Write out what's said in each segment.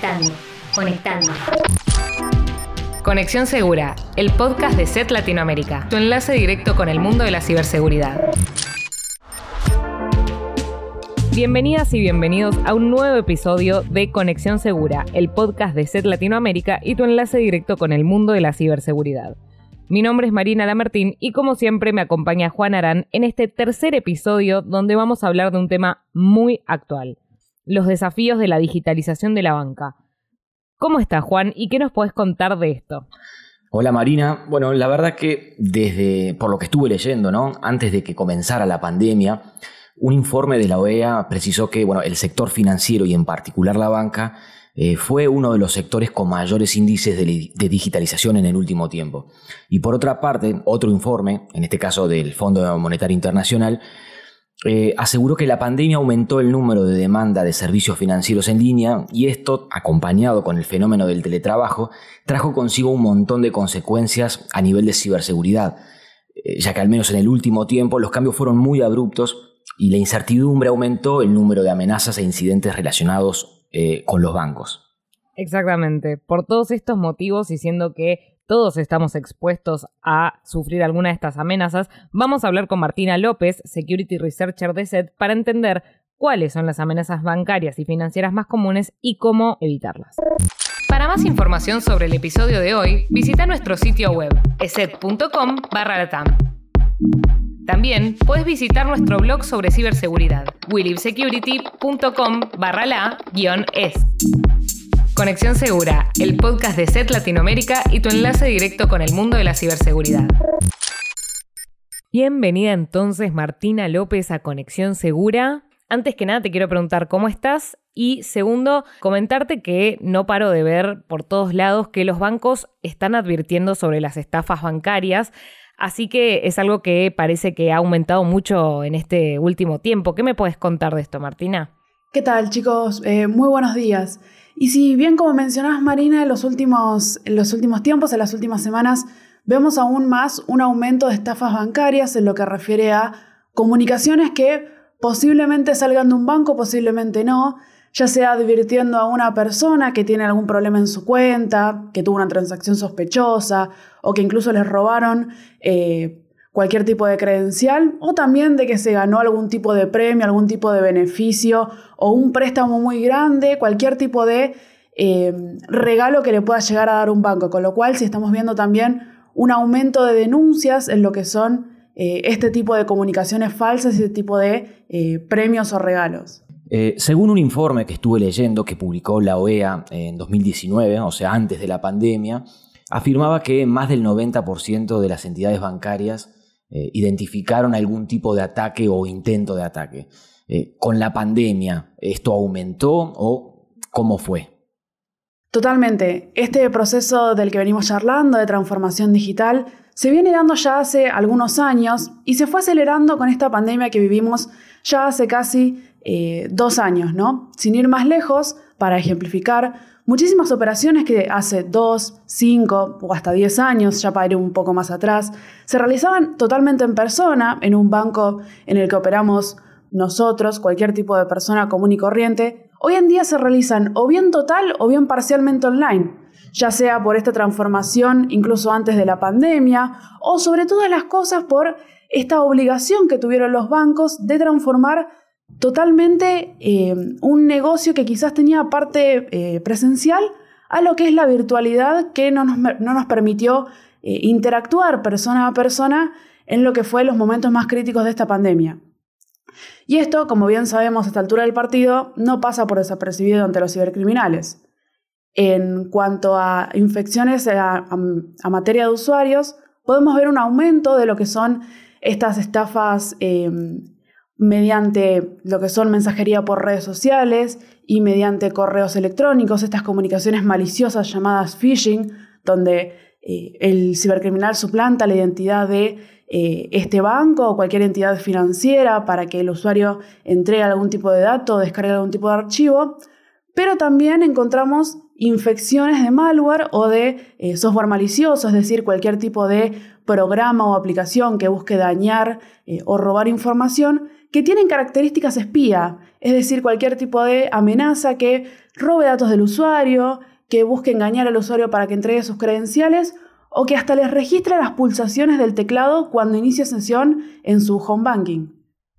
Conectando, conectando. Conexión Segura, el podcast de SET Latinoamérica, tu enlace directo con el mundo de la ciberseguridad. Bienvenidas y bienvenidos a un nuevo episodio de Conexión Segura, el podcast de SET Latinoamérica y tu enlace directo con el mundo de la ciberseguridad. Mi nombre es Marina Lamartín y como siempre me acompaña Juan Arán en este tercer episodio donde vamos a hablar de un tema muy actual, los desafíos de la digitalización de la banca. ¿Cómo estás Juan y qué nos podés contar de esto? Hola Marina, bueno, la verdad que desde, por lo que estuve leyendo, ¿no? Antes de que comenzara la pandemia, un informe de la OEA precisó que bueno, el sector financiero y en particular la banca eh, fue uno de los sectores con mayores índices de, digitalización en el último tiempo. Y por otra parte, otro informe, en este caso del Fondo Monetario Internacional, eh, aseguró que la pandemia aumentó el número de demanda de servicios financieros en línea y esto, acompañado con el fenómeno del teletrabajo, trajo consigo un montón de consecuencias a nivel de ciberseguridad, eh, ya que al menos en el último tiempo los cambios fueron muy abruptos y la incertidumbre aumentó el número de amenazas e incidentes relacionados eh, con los bancos. Exactamente. Por todos estos motivos y siendo que todos estamos expuestos a sufrir alguna de estas amenazas, vamos a hablar con Martina López, Security Researcher de SET, para entender cuáles son las amenazas bancarias y financieras más comunes y cómo evitarlas. Para más información sobre el episodio de hoy, visita nuestro sitio web, eset.com/latam. También puedes visitar nuestro blog sobre ciberseguridad, willivesecurity.com barra la es. Conexión Segura, el podcast de SET Latinoamérica y tu enlace directo con el mundo de la ciberseguridad. Bienvenida entonces Martina López a Conexión Segura. Antes que nada te quiero preguntar cómo estás y segundo, comentarte que no paro de ver por todos lados que los bancos están advirtiendo sobre las estafas bancarias. Así que es algo que parece que ha aumentado mucho en este último tiempo. ¿Qué me puedes contar de esto, Martina? ¿Qué tal, chicos? Eh, muy buenos días. Y si bien como mencionás, Marina, en los, últimos, en los últimos tiempos, en las últimas semanas, vemos aún más un aumento de estafas bancarias en lo que refiere a comunicaciones que posiblemente salgan de un banco, posiblemente no, ya sea advirtiendo a una persona que tiene algún problema en su cuenta, que tuvo una transacción sospechosa o que incluso les robaron eh, cualquier tipo de credencial, o también de que se ganó algún tipo de premio, algún tipo de beneficio o un préstamo muy grande, cualquier tipo de eh, regalo que le pueda llegar a dar un banco. Con lo cual, si estamos viendo también un aumento de denuncias en lo que son eh, este tipo de comunicaciones falsas y este tipo de premios o regalos. Eh, según un informe que estuve leyendo que publicó la OEA en 2019, o sea, antes de la pandemia, afirmaba que más del 90% de las entidades bancarias eh, identificaron algún tipo de ataque o intento de ataque. Eh, ¿Con la pandemia esto aumentó o cómo fue? Totalmente. Este proceso del que venimos charlando de transformación digital se viene dando ya hace algunos años y se fue acelerando con esta pandemia que vivimos ya hace casi eh, dos años, ¿no? Sin ir más lejos, para ejemplificar, muchísimas operaciones que hace dos, cinco o hasta diez años, ya para ir un poco más atrás, se realizaban totalmente en persona, en un banco en el que operamos nosotros, cualquier tipo de persona común y corriente, hoy en día se realizan o bien total o bien parcialmente online, ya sea por esta transformación incluso antes de la pandemia o sobre todas las cosas por esta obligación que tuvieron los bancos de transformar totalmente eh, un negocio que quizás tenía parte eh, presencial a lo que es la virtualidad que no nos, permitió eh, interactuar persona a persona en lo que fue los momentos más críticos de esta pandemia. Y esto, como bien sabemos a esta altura del partido, no pasa por desapercibido ante los cibercriminales. En cuanto a infecciones a materia de usuarios, podemos ver un aumento de lo que son estas estafas mediante lo que son mensajería por redes sociales y mediante correos electrónicos, estas comunicaciones maliciosas llamadas phishing, donde eh, el cibercriminal suplanta la identidad de eh, este banco o cualquier entidad financiera para que el usuario entregue algún tipo de dato descargue algún tipo de archivo, pero también encontramos infecciones de malware o de eh, software malicioso, es decir, cualquier tipo de programa o aplicación que busque dañar o robar información que tienen características espía, es decir, cualquier tipo de amenaza que robe datos del usuario, que busque engañar al usuario para que entregue sus credenciales o que hasta les registre las pulsaciones del teclado cuando inicia sesión en su home banking.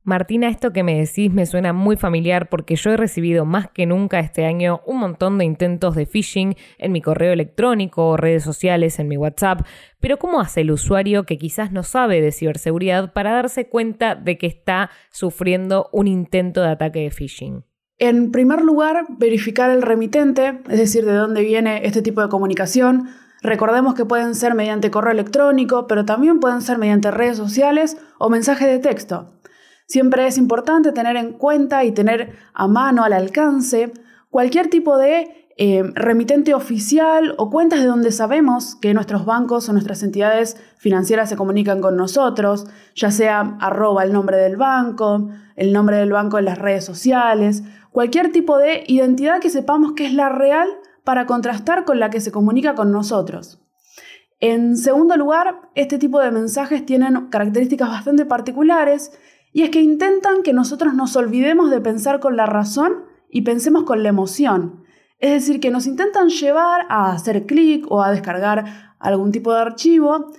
Martina, esto que me decís me suena muy familiar porque yo he recibido más que nunca este año un montón de intentos de phishing en mi correo electrónico redes sociales, en mi WhatsApp, pero ¿cómo hace el usuario que quizás no sabe de ciberseguridad para darse cuenta de que está sufriendo un intento de ataque de phishing? En primer lugar, verificar el remitente, es decir, de dónde viene este tipo de comunicación. Recordemos que pueden ser mediante correo electrónico, pero también pueden ser mediante redes sociales o mensajes de texto. Siempre es importante tener en cuenta y tener a mano, al alcance, cualquier tipo de eh, remitente oficial o cuentas de donde sabemos que nuestros bancos o nuestras entidades financieras se comunican con nosotros, ya sea arroba el nombre del banco, el nombre del banco en las redes sociales, cualquier tipo de identidad que sepamos que es la real para contrastar con la que se comunica con nosotros. En segundo lugar, este tipo de mensajes tienen características bastante particulares y es que intentan que nosotros nos olvidemos de pensar con la razón y pensemos con la emoción. Es decir, que nos intentan llevar a hacer clic o a descargar algún tipo de archivo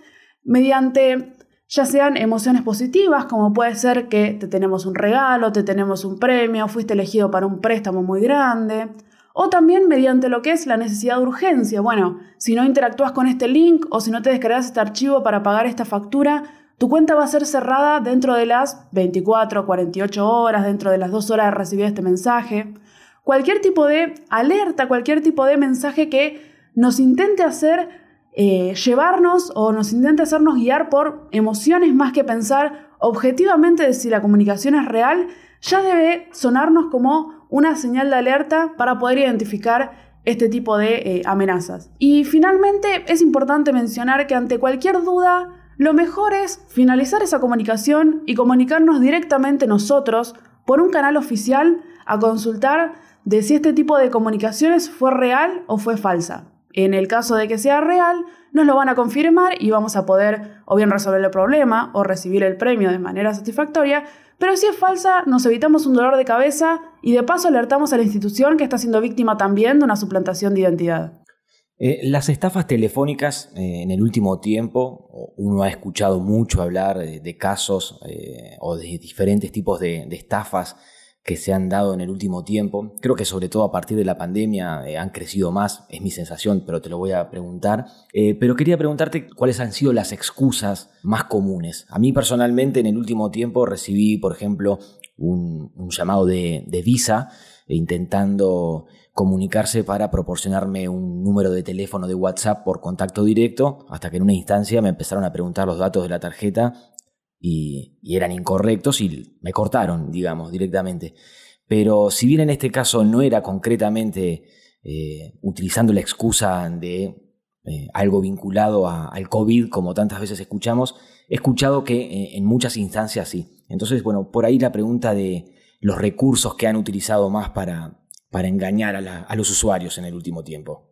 mediante ya sean emociones positivas, como puede ser que te tenemos un regalo, te tenemos un premio, fuiste elegido para un préstamo muy grande, o también mediante lo que es la necesidad de urgencia. Bueno, si no interactúas con este link o si no te descargas este archivo para pagar esta factura, tu cuenta va a ser cerrada dentro de las 24 o 48 horas, dentro de las 2 horas de recibir este mensaje. Cualquier tipo de alerta, cualquier tipo de mensaje que nos intente hacer eh, llevarnos o nos intente hacernos guiar por emociones más que pensar objetivamente de si la comunicación es real, ya debe sonarnos como una señal de alerta para poder identificar este tipo de eh, amenazas. Y finalmente es importante mencionar que ante cualquier duda, lo mejor es finalizar esa comunicación y comunicarnos directamente nosotros por un canal oficial a consultar de si este tipo de comunicaciones fue real o fue falsa. En el caso de que sea real, nos lo van a confirmar y vamos a poder o bien resolver el problema o recibir el premio de manera satisfactoria, pero si es falsa, nos evitamos un dolor de cabeza y de paso alertamos a la institución que está siendo víctima también de una suplantación de identidad. Eh, las estafas telefónicas eh, en el último tiempo, uno ha escuchado mucho hablar de, casos eh, o de diferentes tipos de, estafas que se han dado en el último tiempo. Creo que sobre todo a partir de la pandemia han crecido más, es mi sensación, pero te lo voy a preguntar. pero quería preguntarte cuáles han sido las excusas más comunes. A mí personalmente en el último tiempo recibí, por ejemplo, un, llamado de, de Visa intentando comunicarse para proporcionarme un número de teléfono de WhatsApp por contacto directo, hasta que en una instancia me empezaron a preguntar los datos de la tarjeta y, eran incorrectos y me cortaron, digamos, directamente. Pero si bien en este caso no era concretamente eh, utilizando la excusa de eh, algo vinculado al COVID, como tantas veces escuchamos, he escuchado que eh, en muchas instancias sí. Entonces, bueno, por ahí la pregunta de los recursos que han utilizado más para, para engañar a, los usuarios en el último tiempo.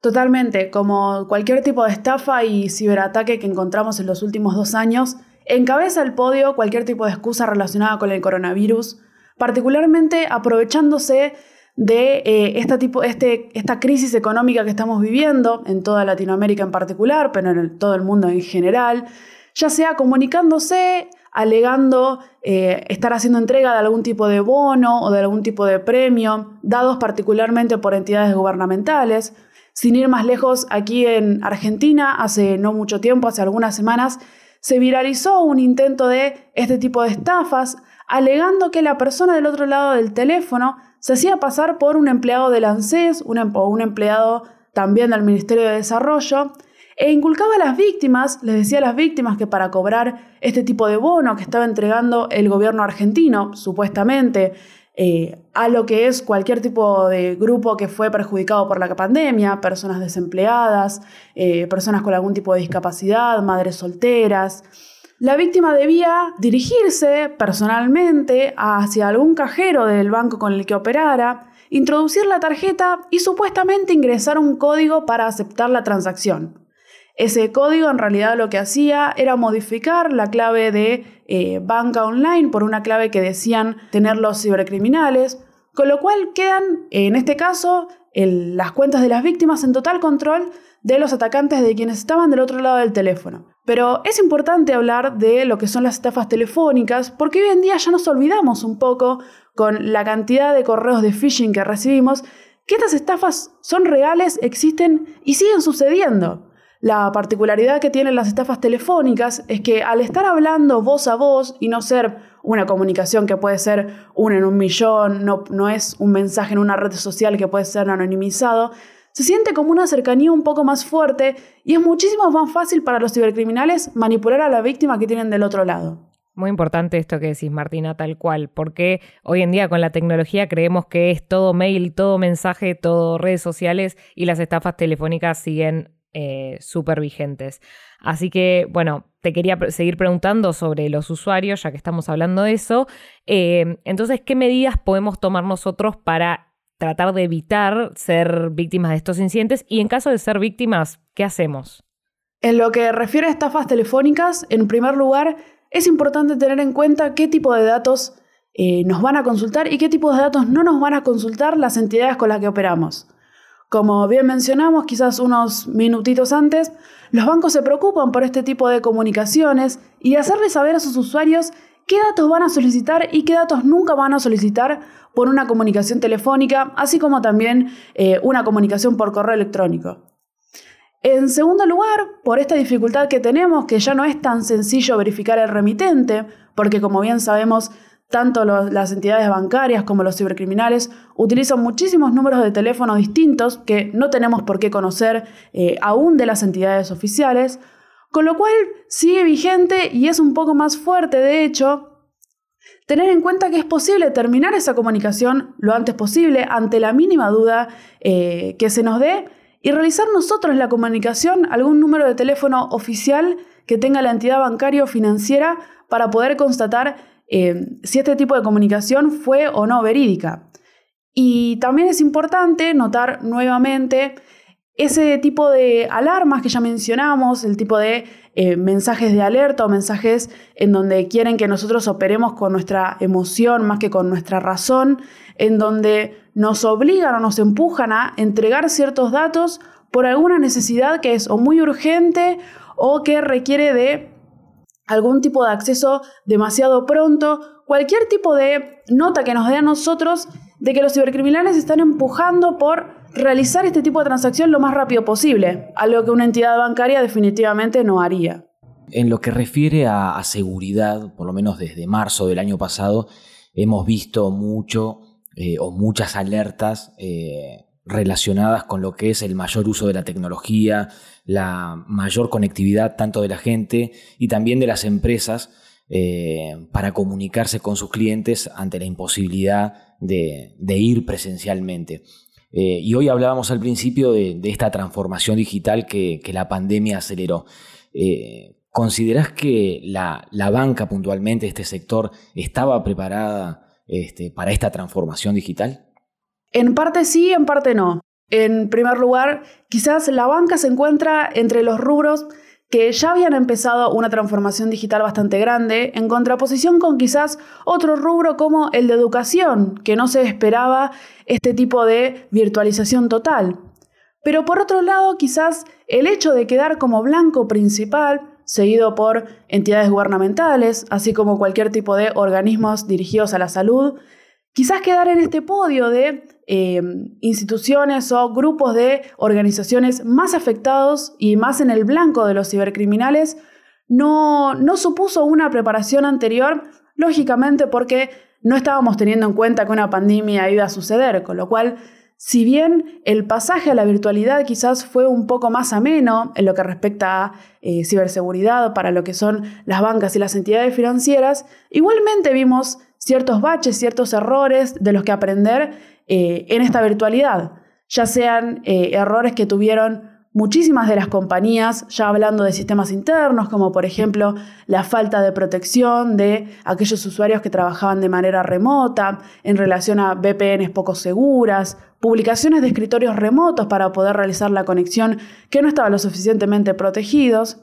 Totalmente, como cualquier tipo de estafa y ciberataque que encontramos en los últimos dos años, encabeza el podio cualquier tipo de excusa relacionada con el coronavirus, particularmente aprovechándose de eh, este, esta crisis económica que estamos viviendo, en toda Latinoamérica en particular, pero en todo el mundo en general, ya sea comunicándose alegando eh, estar haciendo entrega de algún tipo de bono o de algún tipo de premio, dados particularmente por entidades gubernamentales. Sin ir más lejos, aquí en Argentina, hace no mucho tiempo, hace algunas semanas, se viralizó un intento de este tipo de estafas, alegando que la persona del otro lado del teléfono se hacía pasar por un empleado del ANSES un, em-, un empleado también del Ministerio de Desarrollo, e inculcaba a las víctimas, les decía a las víctimas que para cobrar este tipo de bono que estaba entregando el gobierno argentino, supuestamente, eh, a lo que es cualquier tipo de grupo que fue perjudicado por la pandemia, personas desempleadas, eh, personas con algún tipo de discapacidad, madres solteras. La víctima debía dirigirse personalmente hacia algún cajero del banco con el que operara, introducir la tarjeta y supuestamente ingresar un código para aceptar la transacción. Ese código en realidad lo que hacía era modificar la clave de eh, banca online por una clave que decían tener los cibercriminales, con lo cual quedan, en este caso, las cuentas de las víctimas en total control de los atacantes de quienes estaban del otro lado del teléfono. Pero es importante hablar de lo que son las estafas telefónicas porque hoy en día ya nos olvidamos un poco con la cantidad de correos de phishing que recibimos que estas estafas son reales, existen y siguen sucediendo. La particularidad que tienen las estafas telefónicas es que al estar hablando voz a voz y no ser una comunicación que puede ser una en un millón, no, no es un mensaje en una red social que puede ser anonimizado, se siente como una cercanía un poco más fuerte y es muchísimo más fácil para los cibercriminales manipular a la víctima que tienen del otro lado. Muy importante esto que decís, Martina, tal cual, porque hoy en día con la tecnología creemos que es todo mail, todo mensaje, todo redes sociales y las estafas telefónicas siguen eh, súper vigentes. Así que, bueno, te quería seguir preguntando sobre los usuarios, ya que estamos hablando de eso. Eh, entonces, ¿qué medidas podemos tomar nosotros para tratar de evitar ser víctimas de estos incidentes y en caso de ser víctimas, ¿qué hacemos? En lo que refiere a estafas telefónicas, en primer lugar, es importante tener en cuenta qué tipo de datos eh, nos van a consultar y qué tipo de datos no nos van a consultar las entidades con las que operamos. Como bien mencionamos, quizás unos minutitos antes, los bancos se preocupan por este tipo de comunicaciones y hacerles saber a sus usuarios qué datos van a solicitar y qué datos nunca van a solicitar por una comunicación telefónica, así como también eh, una comunicación por correo electrónico. En segundo lugar, por esta dificultad que tenemos, que ya no es tan sencillo verificar el remitente, porque como bien sabemos, tanto las entidades bancarias como los cibercriminales utilizan muchísimos números de teléfono distintos que no tenemos por qué conocer eh, aún de las entidades oficiales, con lo cual sigue vigente y es un poco más fuerte, de hecho, Tener en cuenta que es posible terminar esa comunicación lo antes posible ante la mínima duda eh, que se nos dé y realizar nosotros la comunicación algún número de teléfono oficial que tenga la entidad bancaria o financiera para poder constatar eh, si este tipo de comunicación fue o no verídica. Y también es importante notar nuevamente ese tipo de alarmas que ya mencionamos, el tipo de eh, mensajes de alerta o mensajes en donde quieren que nosotros operemos con nuestra emoción más que con nuestra razón, en donde nos obligan o nos empujan a entregar ciertos datos por alguna necesidad que es o muy urgente o que requiere de algún tipo de acceso demasiado pronto, cualquier tipo de nota que nos dé a nosotros de que los cibercriminales están empujando por realizar este tipo de transacción lo más rápido posible, algo que una entidad bancaria definitivamente no haría. En lo que refiere a, seguridad, por lo menos desde marzo del año pasado, hemos visto mucho eh, o muchas alertas eh, relacionadas con lo que es el mayor uso de la tecnología, la mayor conectividad tanto de la gente y también de las empresas eh, para comunicarse con sus clientes ante la imposibilidad de ir presencialmente. Eh, y hoy hablábamos al principio de, esta transformación digital que, la pandemia aceleró. Eh, ¿Considerás que la, banca puntualmente, este sector, estaba preparada este, para esta transformación digital? En parte sí, en parte no. En primer lugar, quizás la banca se encuentra entre los rubros que ya habían empezado una transformación digital bastante grande, en contraposición con quizás otro rubro como el de educación, que no se esperaba este tipo de virtualización total. Pero por otro lado, quizás el hecho de quedar como blanco principal, seguido por entidades gubernamentales, así como cualquier tipo de organismos dirigidos a la salud, quizás quedar en este podio de eh, instituciones o grupos de organizaciones más afectados y más en el blanco de los cibercriminales no, no supuso una preparación anterior, lógicamente porque no estábamos teniendo en cuenta que una pandemia iba a suceder, con lo cual, si bien el pasaje a la virtualidad quizás fue un poco más ameno en lo que respecta a eh, ciberseguridad para lo que son las bancas y las entidades financieras, igualmente vimos ciertos baches, ciertos errores de los que aprender eh, en esta virtualidad, ya sean eh, errores que tuvieron muchísimas de las compañías, ya hablando de sistemas internos, como por ejemplo la falta de protección de aquellos usuarios que trabajaban de manera remota en relación a VPNs poco seguras, publicaciones de escritorios remotos para poder realizar la conexión que no estaban lo suficientemente protegidos,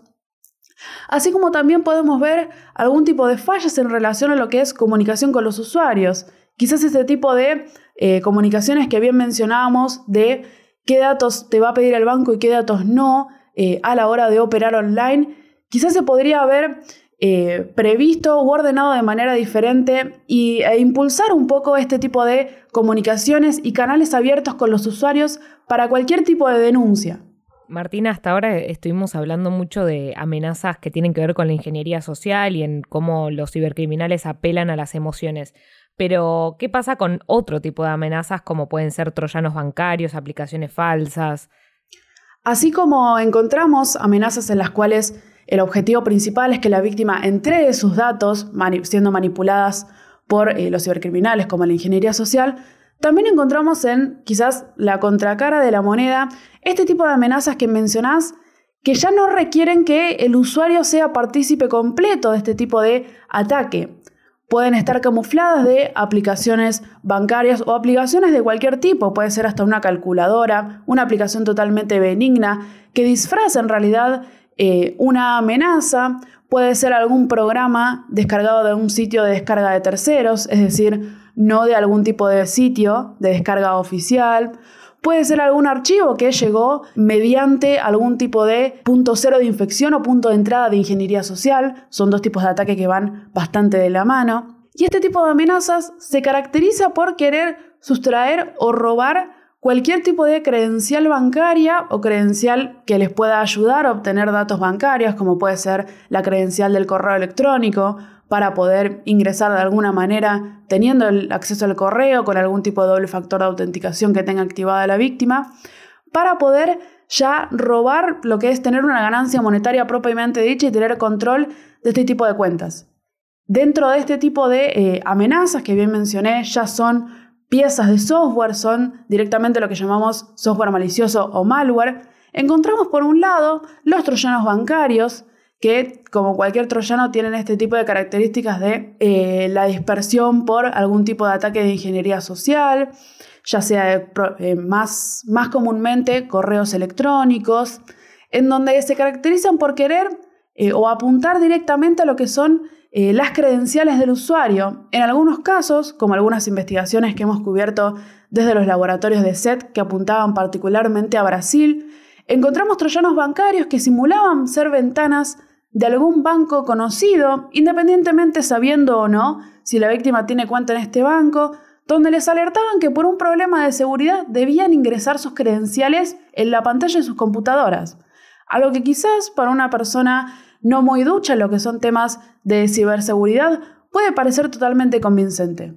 así como también podemos ver algún tipo de fallas en relación a lo que es comunicación con los usuarios. Quizás este tipo de eh, comunicaciones que bien mencionábamos de qué datos te va a pedir el banco y qué datos no eh, a la hora de operar online, quizás se podría haber eh, previsto o ordenado de manera diferente y, e impulsar un poco este tipo de comunicaciones y canales abiertos con los usuarios para cualquier tipo de denuncia. Martina, hasta ahora estuvimos hablando mucho de amenazas que tienen que ver con la ingeniería social y en cómo los cibercriminales apelan a las emociones. Pero, ¿qué pasa con otro tipo de amenazas como pueden ser troyanos bancarios, aplicaciones falsas? Así como encontramos amenazas en las cuales el objetivo principal es que la víctima entregue sus datos siendo manipuladas por eh, los cibercriminales como la ingeniería social, también encontramos en quizás la contracara de la moneda este tipo de amenazas que mencionás que ya no requieren que el usuario sea partícipe completo de este tipo de ataque. Pueden estar camufladas de aplicaciones bancarias o aplicaciones de cualquier tipo, puede ser hasta una calculadora, una aplicación totalmente benigna que disfraza en realidad eh, una amenaza, puede ser algún programa descargado de un sitio de descarga de terceros, es decir, no de algún tipo de sitio de descarga oficial, Puede ser algún archivo que llegó mediante algún tipo de punto cero de infección o punto de entrada de ingeniería social. Son dos tipos de ataque que van bastante de la mano. Y este tipo de amenazas se caracteriza por querer sustraer o robar cualquier tipo de credencial bancaria o credencial que les pueda ayudar a obtener datos bancarios, como puede ser la credencial del correo electrónico, para poder ingresar de alguna manera teniendo el acceso al correo con algún tipo de doble factor de autenticación que tenga activada la víctima, para poder ya robar lo que es tener una ganancia monetaria propiamente dicha y tener control de este tipo de cuentas. Dentro de este tipo de eh, amenazas que bien mencioné, ya son piezas de software, son directamente lo que llamamos software malicioso o malware. Encontramos por un lado los troyanos bancarios, que como cualquier troyano tienen este tipo de características de eh, la dispersión por algún tipo de ataque de ingeniería social, ya sea eh, más, más comúnmente correos electrónicos, en donde se caracterizan por querer eh, o apuntar directamente a lo que son las credenciales del usuario. En algunos casos, como algunas investigaciones que hemos cubierto desde los laboratorios de SET que apuntaban particularmente a Brasil, encontramos troyanos bancarios que simulaban ser ventanas de algún banco conocido, independientemente sabiendo o no si la víctima tiene cuenta en este banco, donde les alertaban que por un problema de seguridad debían ingresar sus credenciales en la pantalla de sus computadoras. Algo que quizás para una persona no muy ducha en lo que son temas de ciberseguridad puede parecer totalmente convincente.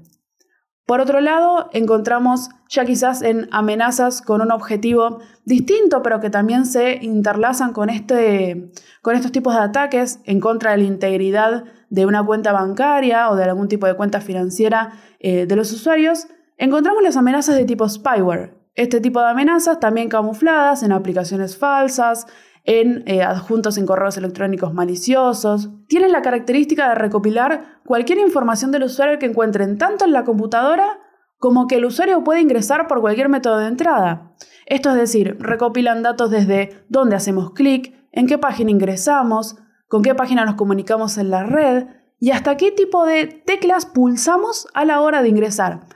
Por otro lado, encontramos ya quizás en amenazas con un objetivo distinto, pero que también se interlazan con, este, con estos tipos de ataques en contra de la integridad de una cuenta bancaria o de algún tipo de cuenta financiera eh, de los usuarios, encontramos las amenazas de tipo spyware. Este tipo de amenazas también camufladas en aplicaciones falsas, en eh, adjuntos en correos electrónicos maliciosos. Tienen la característica de recopilar cualquier información del usuario que encuentren tanto en la computadora como que el usuario puede ingresar por cualquier método de entrada. Esto es decir, recopilan datos desde dónde hacemos clic, en qué página ingresamos, con qué página nos comunicamos en la red y hasta qué tipo de teclas pulsamos a la hora de ingresar.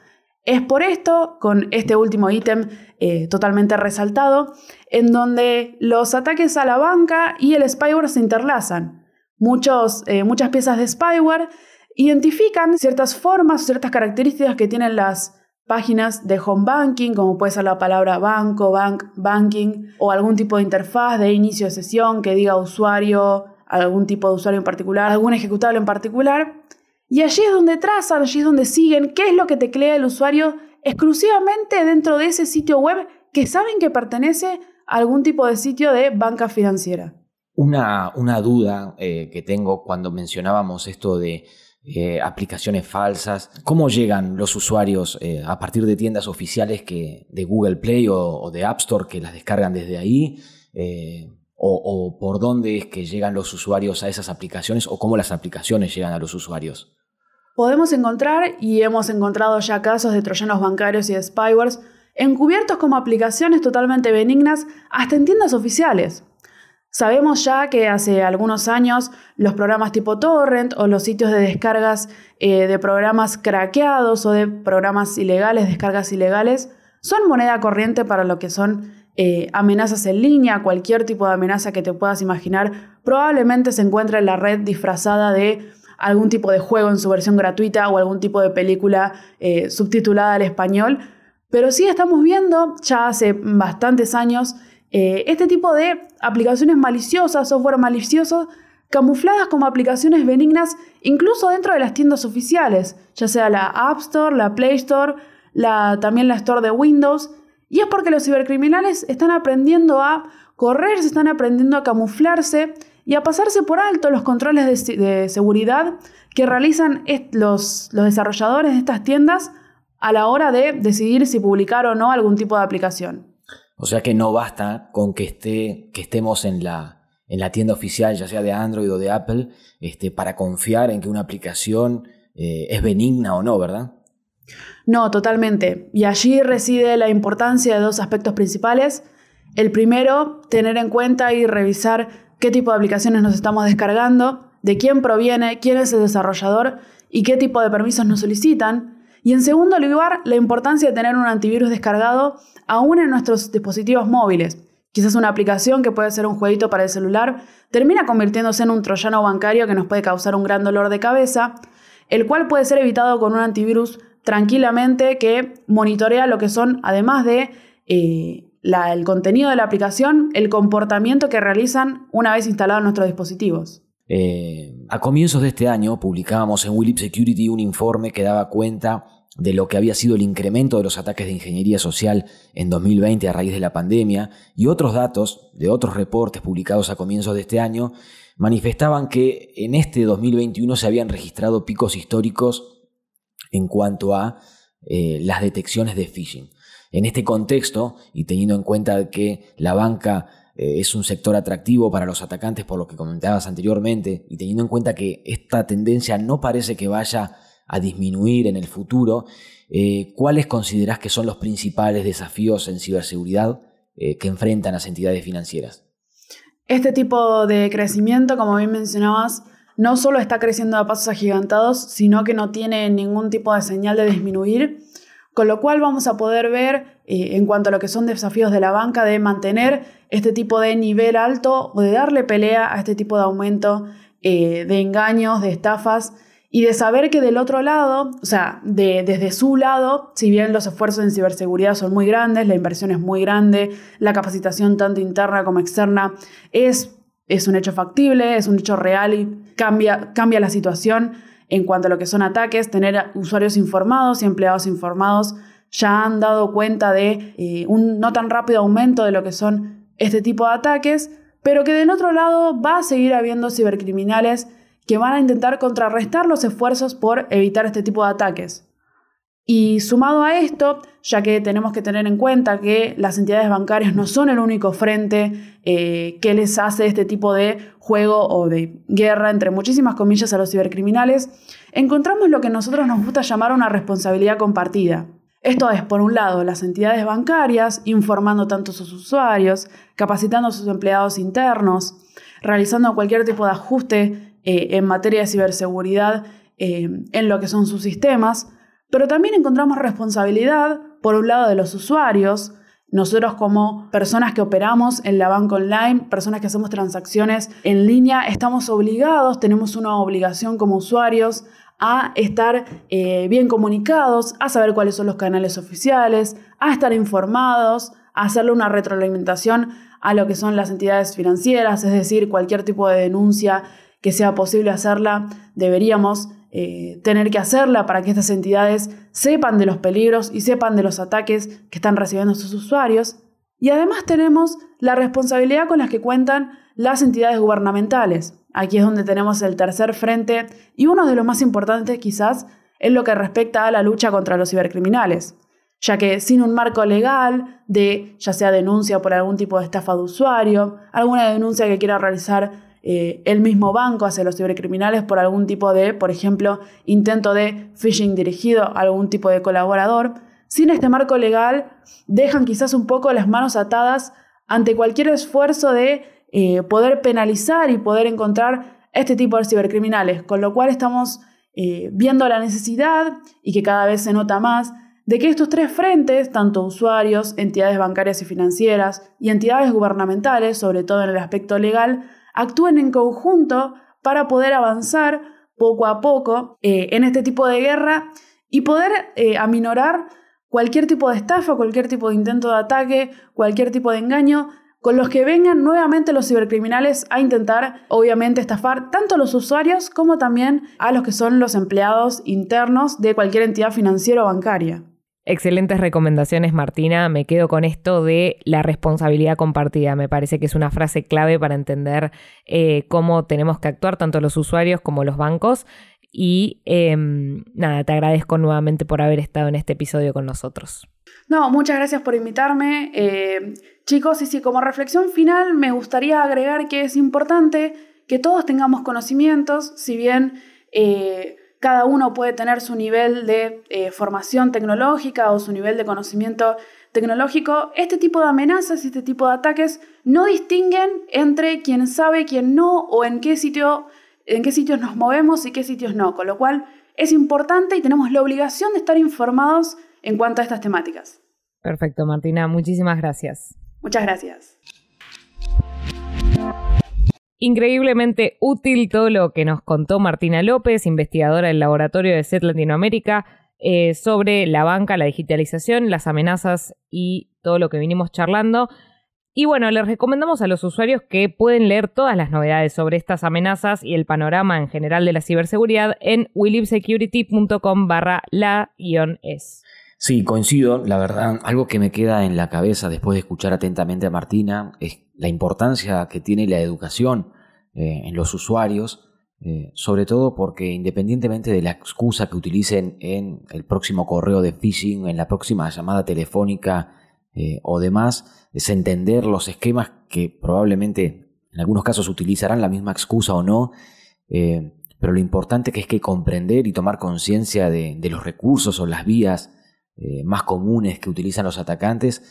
Es por esto, con este último ítem eh, totalmente resaltado, en donde los ataques a la banca y el spyware se interlazan. Muchos, eh, muchas piezas de spyware identifican ciertas formas, ciertas características que tienen las páginas de home banking, como puede ser la palabra banco, bank, banking, o algún tipo de interfaz de inicio de sesión que diga usuario, algún tipo de usuario en particular, algún ejecutable en particular, y allí es donde trazan, allí es donde siguen qué es lo que teclea el usuario exclusivamente dentro de ese sitio web que saben que pertenece a algún tipo de sitio de banca financiera. Una, una duda eh, que tengo cuando mencionábamos esto de eh, aplicaciones falsas, ¿cómo llegan los usuarios eh, a partir de tiendas oficiales que, de Google Play o, de App Store que las descargan desde ahí? o, por dónde es que llegan los usuarios a esas aplicaciones o cómo las aplicaciones llegan a los usuarios? Podemos encontrar, y hemos encontrado ya casos de troyanos bancarios y de spywares, encubiertos como aplicaciones totalmente benignas hasta en tiendas oficiales. Sabemos ya que hace algunos años los programas tipo torrent o los sitios de descargas eh, de programas craqueados o de programas ilegales, descargas ilegales, son moneda corriente para lo que son eh, amenazas en línea, cualquier tipo de amenaza que te puedas imaginar, probablemente se encuentra en la red disfrazada de algún tipo de juego en su versión gratuita o algún tipo de película eh, subtitulada al español. Pero sí estamos viendo ya hace bastantes años eh, este tipo de aplicaciones maliciosas, software malicioso, camufladas como aplicaciones benignas incluso dentro de las tiendas oficiales, ya sea la App Store, la Play Store, la, también la Store de Windows. Y es porque los cibercriminales están aprendiendo a correr, se están aprendiendo a camuflarse y a pasarse por alto los controles de, seguridad que realizan los, los desarrolladores de estas tiendas a la hora de decidir si publicar o no algún tipo de aplicación. O sea que no basta con que, esté, que estemos en la, en la tienda oficial, ya sea de Android o de Apple, este, para confiar en que una aplicación eh, es benigna o no, ¿verdad? No, totalmente. Y allí reside la importancia de dos aspectos principales. El primero, tener en cuenta y revisar qué tipo de aplicaciones nos estamos descargando, de quién proviene, quién es el desarrollador y qué tipo de permisos nos solicitan. Y en segundo lugar, la importancia de tener un antivirus descargado aún en nuestros dispositivos móviles. Quizás una aplicación que puede ser un jueguito para el celular termina convirtiéndose en un troyano bancario que nos puede causar un gran dolor de cabeza, el cual puede ser evitado con un antivirus tranquilamente que monitorea lo que son, además de eh, el contenido de la aplicación, el comportamiento que realizan una vez instalados nuestros dispositivos. Eh, a comienzos de este año publicábamos en Willip Security un informe que daba cuenta de lo que había sido el incremento de los ataques de ingeniería social en 2020 a raíz de la pandemia y otros datos de otros reportes publicados a comienzos de este año manifestaban que en este 2021 se habían registrado picos históricos en cuanto a eh, las detecciones de phishing. En este contexto, y teniendo en cuenta que la banca eh, es un sector atractivo para los atacantes por lo que comentabas anteriormente y teniendo en cuenta que esta tendencia no parece que vaya a disminuir en el futuro, eh, ¿cuáles considerás que son los principales desafíos en ciberseguridad eh, que enfrentan las entidades financieras? Este tipo de crecimiento, como bien mencionabas, no solo está creciendo a pasos agigantados, sino que no tiene ningún tipo de señal de disminuir con lo cual vamos a poder ver eh, en cuanto a lo que son desafíos de la banca de mantener este tipo de nivel alto o de darle pelea a este tipo de aumento eh, de engaños, de estafas y de saber que del otro lado, o sea, de, desde su lado, si bien los esfuerzos en ciberseguridad son muy grandes, la inversión es muy grande, la capacitación tanto interna como externa es, es un hecho factible, es un hecho real y cambia, cambia la situación en cuanto a lo que son ataques, tener usuarios informados y empleados informados ya han dado cuenta de eh, un no tan rápido aumento de lo que son este tipo de ataques, pero que del otro lado va a seguir habiendo cibercriminales que van a intentar contrarrestar los esfuerzos por evitar este tipo de ataques. Y sumado a esto, ya que tenemos que tener en cuenta que las entidades bancarias no son el único frente eh, que les hace este tipo de juego o de guerra, entre muchísimas comillas, a los cibercriminales, encontramos lo que nosotros nos gusta llamar una responsabilidad compartida. Esto es, por un lado, las entidades bancarias informando tanto a sus usuarios, capacitando a sus empleados internos, realizando cualquier tipo de ajuste eh, en materia de ciberseguridad eh, en lo que son sus sistemas, pero también encontramos responsabilidad, por un lado, de los usuarios, nosotros como personas que operamos en la banca online, personas que hacemos transacciones en línea, estamos obligados, tenemos una obligación como usuarios a estar eh, bien comunicados, a saber cuáles son los canales oficiales, a estar informados, a hacerle una retroalimentación a lo que son las entidades financieras, es decir, cualquier tipo de denuncia que sea posible hacerla, deberíamos eh, tener que hacerla para que estas entidades sepan de los peligros y sepan de los ataques que están recibiendo sus usuarios. Y además tenemos la responsabilidad con las que cuentan las entidades gubernamentales. Aquí es donde tenemos el tercer frente y uno de los más importantes quizás es lo que respecta a la lucha contra los cibercriminales, ya que sin un marco legal de ya sea denuncia por algún tipo de estafa de usuario, alguna denuncia que quiera realizar eh, el mismo banco hacia los cibercriminales por algún tipo de, por ejemplo, intento de phishing dirigido a algún tipo de colaborador, sin este marco legal dejan quizás un poco las manos atadas ante cualquier esfuerzo de eh, poder penalizar y poder encontrar este tipo de cibercriminales, con lo cual estamos eh, viendo la necesidad, y que cada vez se nota más, de que estos tres frentes, tanto usuarios, entidades bancarias y financieras y entidades gubernamentales, sobre todo en el aspecto legal, actúen en conjunto para poder avanzar poco a poco eh, en este tipo de guerra y poder eh, aminorar cualquier tipo de estafa, cualquier tipo de intento de ataque, cualquier tipo de engaño, con los que vengan nuevamente los cibercriminales a intentar, obviamente, estafar tanto a los usuarios como también a los que son los empleados internos de cualquier entidad financiera o bancaria. Excelentes recomendaciones, Martina. Me quedo con esto de la responsabilidad compartida. Me parece que es una frase clave para entender eh, cómo tenemos que actuar tanto los usuarios como los bancos. Y em, nada, te agradezco nuevamente por haber estado en este episodio con nosotros. No, muchas gracias por invitarme. Eh, chicos, y sí, como reflexión final me gustaría agregar que es importante que todos tengamos conocimientos, si bien... Eh, cada uno puede tener su nivel de eh, formación tecnológica o su nivel de conocimiento tecnológico. Este tipo de amenazas, este tipo de ataques no distinguen entre quien sabe, quién no, o en qué, sitio, en qué sitios nos movemos y qué sitios no. Con lo cual es importante y tenemos la obligación de estar informados en cuanto a estas temáticas. Perfecto, Martina. Muchísimas gracias. Muchas gracias increíblemente útil todo lo que nos contó Martina López, investigadora del laboratorio de SET Latinoamérica, eh, sobre la banca, la digitalización, las amenazas y todo lo que vinimos charlando. Y bueno, les recomendamos a los usuarios que pueden leer todas las novedades sobre estas amenazas y el panorama en general de la ciberseguridad en willibsecurity.com barra la-es. Sí, coincido. La verdad, algo que me queda en la cabeza después de escuchar atentamente a Martina es la importancia que tiene la educación eh, en los usuarios, eh, sobre todo porque independientemente de la excusa que utilicen en el próximo correo de phishing, en la próxima llamada telefónica eh, o demás, es entender los esquemas que probablemente en algunos casos utilizarán la misma excusa o no, pero lo importante que es que comprender y tomar conciencia de, de los recursos o las vías eh, más comunes que utilizan los atacantes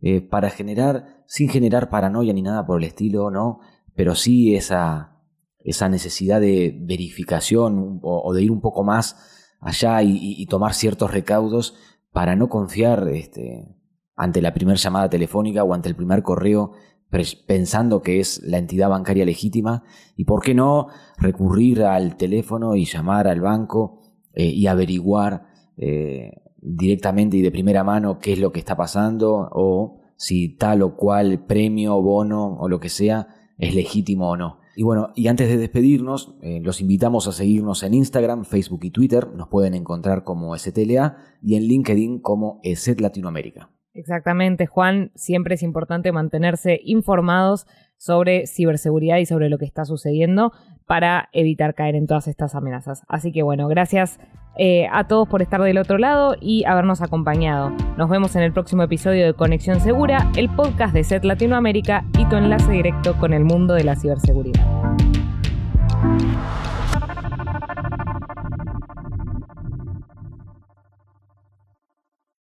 eh, para generar, sin generar paranoia ni nada por el estilo, ¿no? Pero sí esa, esa necesidad de verificación o, de ir un poco más allá y, tomar ciertos recaudos para no confiar este, ante la primera llamada telefónica o ante el primer correo pensando que es la entidad bancaria legítima y por qué no recurrir al teléfono y llamar al banco eh, y averiguar directamente y de primera mano qué es lo que está pasando o si tal o cual premio, bono o lo que sea es legítimo o no. Y bueno, y antes de despedirnos, eh, los invitamos a seguirnos en Instagram, Facebook y Twitter. Nos pueden encontrar como STLA y en LinkedIn como ESET Latinoamérica. Exactamente, Juan. Siempre es importante mantenerse informados sobre ciberseguridad y sobre lo que está sucediendo para evitar caer en todas estas amenazas. Así que bueno, gracias eh, a todos por estar del otro lado y habernos acompañado. Nos vemos en el próximo episodio de Conexión Segura, el podcast de SET Latinoamérica y tu enlace directo con el mundo de la ciberseguridad.